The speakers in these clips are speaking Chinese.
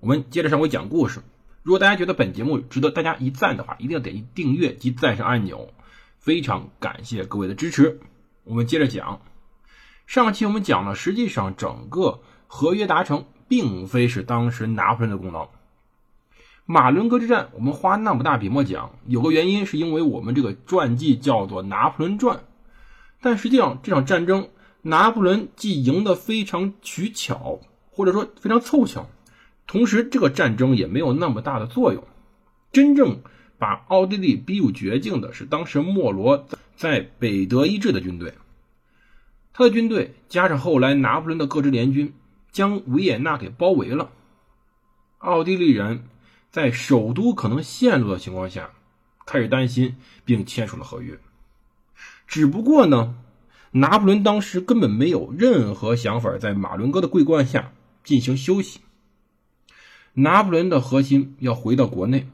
我们接着上回讲故事。如果大家觉得本节目值得大家一赞的话，一定要点击订阅及赞赏按钮。非常感谢各位的支持。我们接着讲。上期我们讲了，实际上整个合约达成，并非是当时拿破仑的功劳。马伦哥之战，我们花那么大笔墨讲，有个原因是因为我们这个传记叫做《拿破仑传》，但实际上这场战争，拿破仑既赢得非常取巧，或者说非常凑巧，同时这个战争也没有那么大的作用。真正把奥地利逼入绝境的是当时莫罗在北德意志的军队。他的军队加上后来拿破仑的各支联军，将维也纳给包围了。奥地利人在首都可能陷落的情况下，开始担心，并签署了合约。只不过呢，拿破仑当时根本没有任何想法在马伦哥的桂冠下进行休息。拿破仑的核心要回到国内。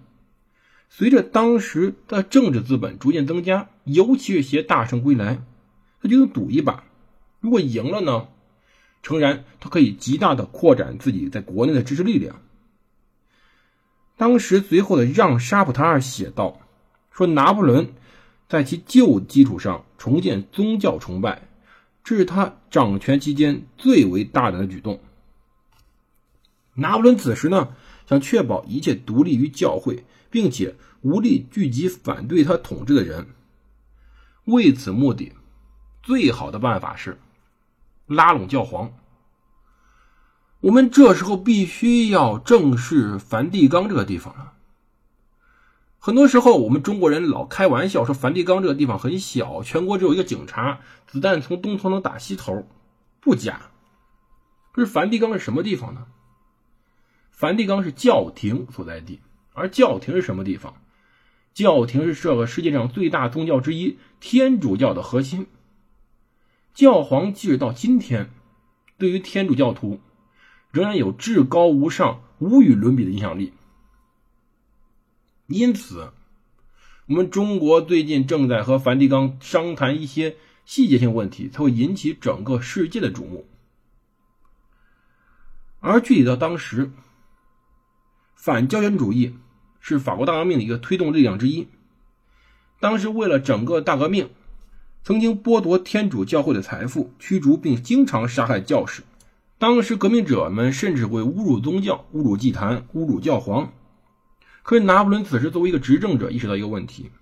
随着当时的政治资本逐渐增加，尤其是携大胜归来，他就能赌一把。如果赢了呢？诚然，他可以极大的扩展自己在国内的支持力量。当时随后的让·沙普塔尔写道：“说拿破仑在其旧基础上重建宗教崇拜，这是他掌权期间最为大胆的举动。”拿破仑此时呢，想确保一切独立于教会，并且无力聚集反对他统治的人。为此目的，最好的办法是。拉拢教皇，我们这时候必须要正视梵蒂冈这个地方了。很多时候，我们中国人老开玩笑说梵蒂冈这个地方很小，全国只有一个警察，子弹从东头能打西头，不假。可是梵蒂冈是什么地方呢？梵蒂冈是教廷所在地，而教廷是什么地方？教廷是这个世界上最大宗教之一——天主教的核心。教皇即使到今天，对于天主教徒仍然有至高无上、无与伦比的影响力。因此，我们中国最近正在和梵蒂冈商谈一些细节性问题，才会引起整个世界的瞩目。而具体到当时，反教权主义是法国大革命的一个推动力量之一。当时为了整个大革命。曾经剥夺天主教会的财富，驱逐并经常杀害教士。当时革命者们甚至会侮辱宗教、侮辱祭坛、侮辱教皇。可是拿破仑此时作为一个执政者，意识到一个问题：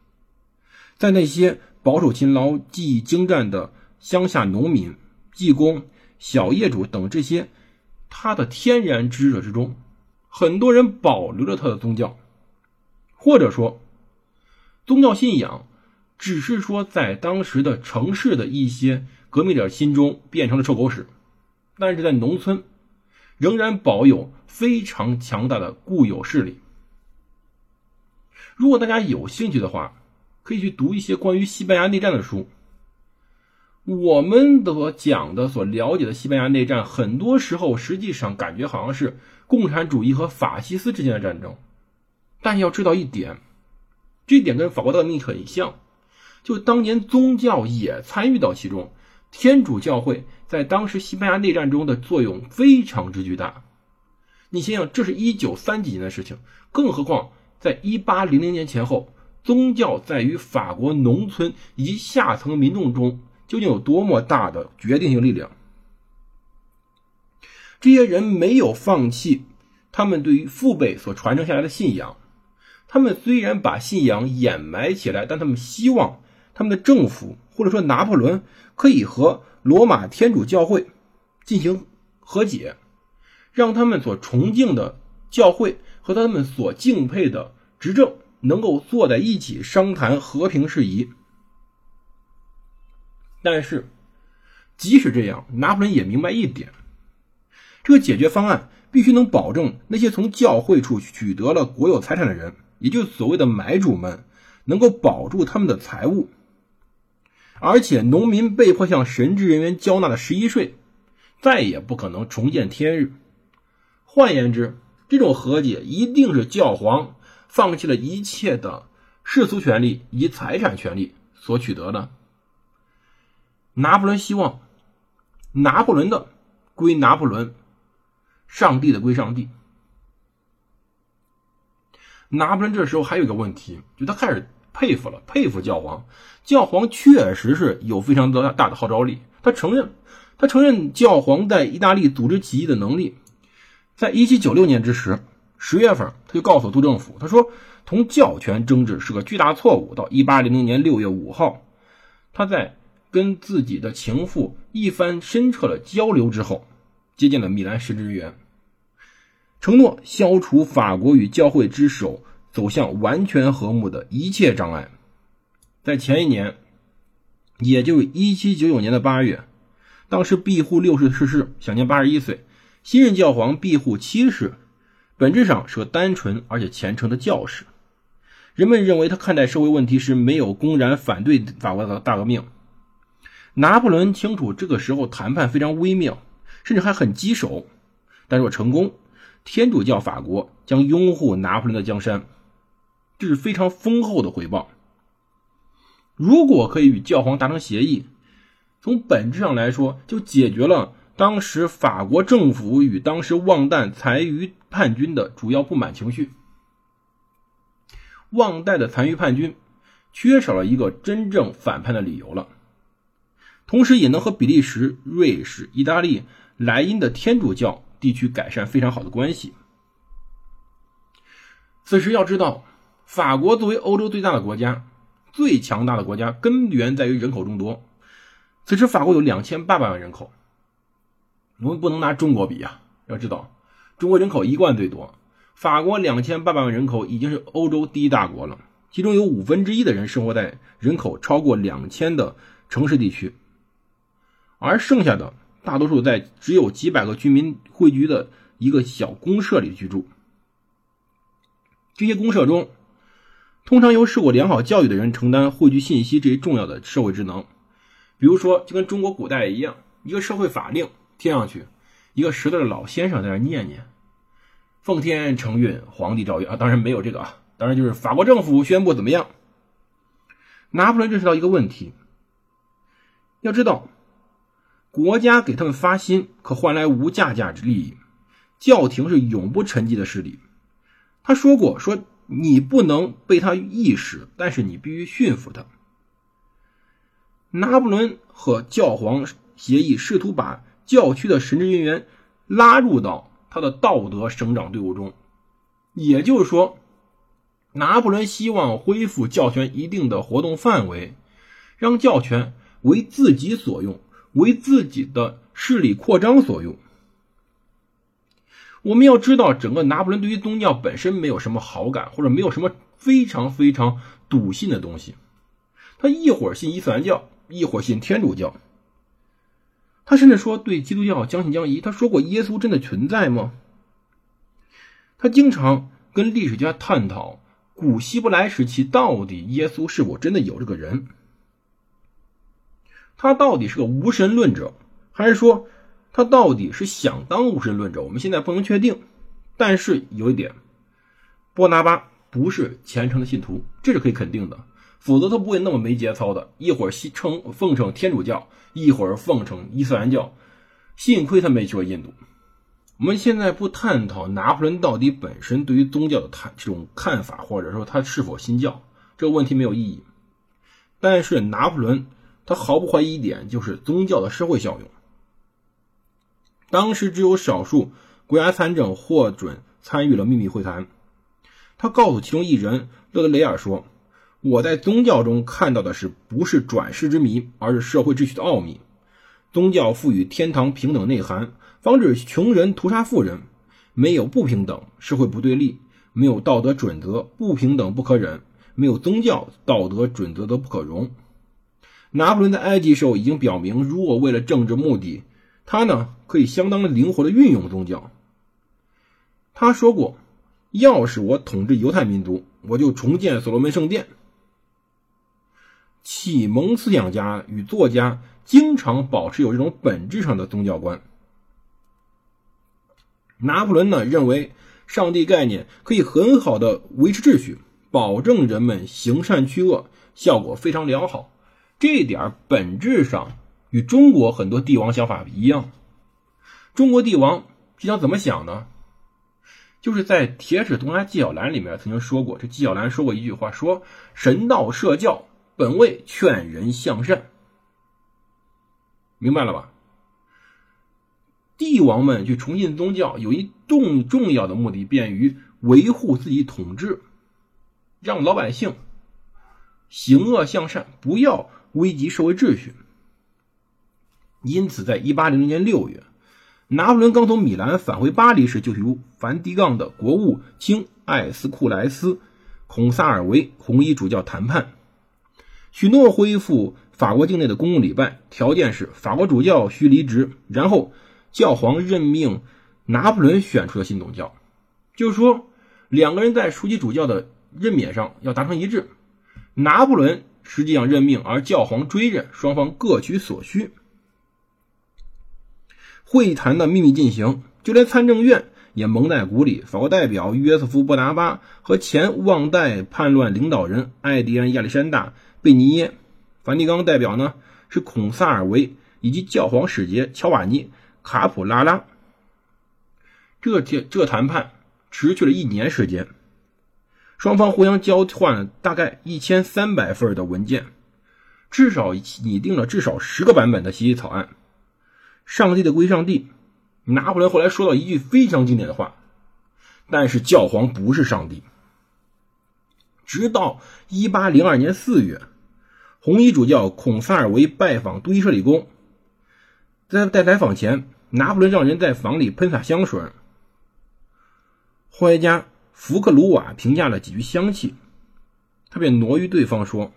在那些保守勤劳、技艺精湛的乡下农民、技工、小业主等这些他的天然支持者之中，很多人保留了他的宗教，或者说宗教信仰。只是说，在当时的城市的一些革命者心中变成了臭狗屎，但是在农村仍然保有非常强大的固有势力。如果大家有兴趣的话，可以去读一些关于西班牙内战的书。我们所讲的、所了解的西班牙内战，很多时候实际上感觉好像是共产主义和法西斯之间的战争，但要知道一点，这一点跟法国大革命很像。就当年宗教也参与到其中，天主教会在当时西班牙内战中的作用非常之巨大。你想想，这是一九三几年的事情，更何况在一八零零年前后，宗教在于法国农村以及下层民众中究竟有多么大的决定性力量？这些人没有放弃他们对于父辈所传承下来的信仰，他们虽然把信仰掩埋起来，但他们希望。他们的政府或者说拿破仑可以和罗马天主教会进行和解，让他们所崇敬的教会和他们所敬佩的执政能够坐在一起商谈和平事宜。但是，即使这样，拿破仑也明白一点：这个解决方案必须能保证那些从教会处取得了国有财产的人，也就所谓的买主们，能够保住他们的财物。而且，农民被迫向神职人员交纳的十一税，再也不可能重见天日。换言之，这种和解一定是教皇放弃了一切的世俗权利以及财产权利所取得的。拿破仑希望，拿破仑的归拿破仑，上帝的归上帝。拿破仑这时候还有一个问题，就他开始佩服了，佩服教皇。教皇确实是有非常大大的号召力，他承认，他承认教皇在意大利组织起义的能力。在一七九六年之时，十月份，他就告诉督政府，他说同教权争执是个巨大错误。到一八零零年六月五号，他在。跟自己的情妇一番深彻的交流之后，接见了米兰神职人员，承诺消除法国与教会之手走向完全和睦的一切障碍。在前一年，也就是一七九九年的八月，当时庇护六世逝世，享年八十一岁。新任教皇庇护七世，本质上是个单纯而且虔诚的教士。人们认为他看待社会问题时没有公然反对法国的大革命。拿破仑清楚，这个时候谈判非常微妙，甚至还很棘手。但若成功，天主教法国将拥护拿破仑的江山，这是非常丰厚的回报。如果可以与教皇达成协议，从本质上来说，就解决了当时法国政府与当时旺代残余叛军的主要不满情绪。旺代的残余叛军缺少了一个真正反叛的理由了。同时，也能和比利时、瑞士、意大利、莱茵的天主教地区改善非常好的关系。此时要知道，法国作为欧洲最大的国家、最强大的国家，根源在于人口众多。此时，法国有两千八百万人口，我们不能拿中国比呀。要知道，中国人口一贯最多，法国两千八百万人口已经是欧洲第一大国了，其中有五分之一的人生活在人口超过两千的城市地区。而剩下的大多数在只有几百个居民汇聚的一个小公社里居住。这些公社中，通常由受过良好教育的人承担汇聚信息这一重要的社会职能。比如说，就跟中国古代一样，一个社会法令贴上去，一个识字的老先生在那念念：“奉天承运，皇帝诏曰啊。”当然没有这个啊，当然就是法国政府宣布怎么样。拿破仑认识到一个问题，要知道。国家给他们发薪，可换来无价价值利益。教廷是永不沉寂的势力。他说过：“说你不能被他意识，但是你必须驯服他。”拿破仑和教皇协议，试图把教区的神职人员拉入到他的道德省长队伍中。也就是说，拿破仑希望恢复教权一定的活动范围，让教权为自己所用。为自己的势力扩张所用。我们要知道，整个拿破仑对于宗教本身没有什么好感，或者没有什么非常非常笃信的东西。他一会儿信伊斯兰教，一会儿信天主教。他甚至说对基督教将信将疑。他说过：“耶稣真的存在吗？”他经常跟历史家探讨古希伯来时期到底耶稣是否真的有这个人。他到底是个无神论者，还是说他到底是想当无神论者？我们现在不能确定。但是有一点，波拿巴不是虔诚的信徒，这是可以肯定的。否则他不会那么没节操的，一会儿称奉承天主教，一会儿奉承伊斯兰教。幸亏他没去过印度。我们现在不探讨拿破仑到底本身对于宗教的谈这种看法，或者说他是否信教，这个问题没有意义。但是拿破仑。他毫不怀疑一点，就是宗教的社会效用。当时只有少数国家参政获准参与了秘密会谈。他告诉其中一人勒德雷尔说：“我在宗教中看到的是不是转世之谜，而是社会秩序的奥秘。宗教赋予天堂平等内涵，防止穷人屠杀富人。没有不平等，社会不对立；没有道德准则，不平等不可忍；没有宗教，道德准则则不可容。”拿破仑在埃及时候已经表明，如果为了政治目的，他呢可以相当灵活的运用宗教。他说过：“要是我统治犹太民族，我就重建所罗门圣殿。”启蒙思想家与作家经常保持有这种本质上的宗教观。拿破仑呢认为，上帝概念可以很好的维持秩序，保证人们行善去恶，效果非常良好。这一点本质上与中国很多帝王想法一样。中国帝王是想怎么想呢？就是在《铁齿铜牙纪晓岚》里面曾经说过，这纪晓岚说过一句话，说“神道社教，本为劝人向善”，明白了吧？帝王们去崇信宗教，有一重重要的目的，便于维护自己统治，让老百姓行恶向善，不要危及社会秩序。因此，在一八零零年六月，拿破仑刚从米兰返回巴黎时，就与梵蒂冈的国务卿艾斯库莱斯·孔萨尔维红衣主教谈判，许诺恢复法国境内的公共礼拜，条件是法国主教需离职，然后。教皇任命拿破仑选出的新总教，就是说，两个人在书记主教的任免上要达成一致。拿破仑实际上任命，而教皇追认，双方各取所需。会谈的秘密进行，就连参政院也蒙在鼓里。法国代表约瑟夫·波拿巴和前旺代叛乱领导人艾迪安·亚历山大·贝尼耶，梵蒂冈代表呢是孔萨尔维以及教皇使节乔瓦尼。卡普拉拉，这这这谈判持续了一年时间，双方互相交换了大概一千三百份的文件，至少拟定了至少十个版本的协议草案。上帝的归上帝，拿破仑后来说到一句非常经典的话，但是教皇不是上帝。直到一八零二年四月，红衣主教孔萨尔维拜访都伊舍里宫，在在采访前。拿破仑让人在房里喷洒香水。霍耶加福克鲁瓦评价了几句香气，他便挪于对方说：“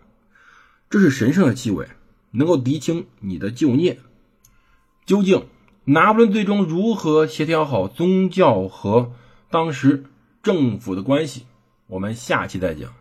这是神圣的气味，能够涤清你的旧孽。”究竟拿破仑最终如何协调好宗教和当时政府的关系？我们下期再讲。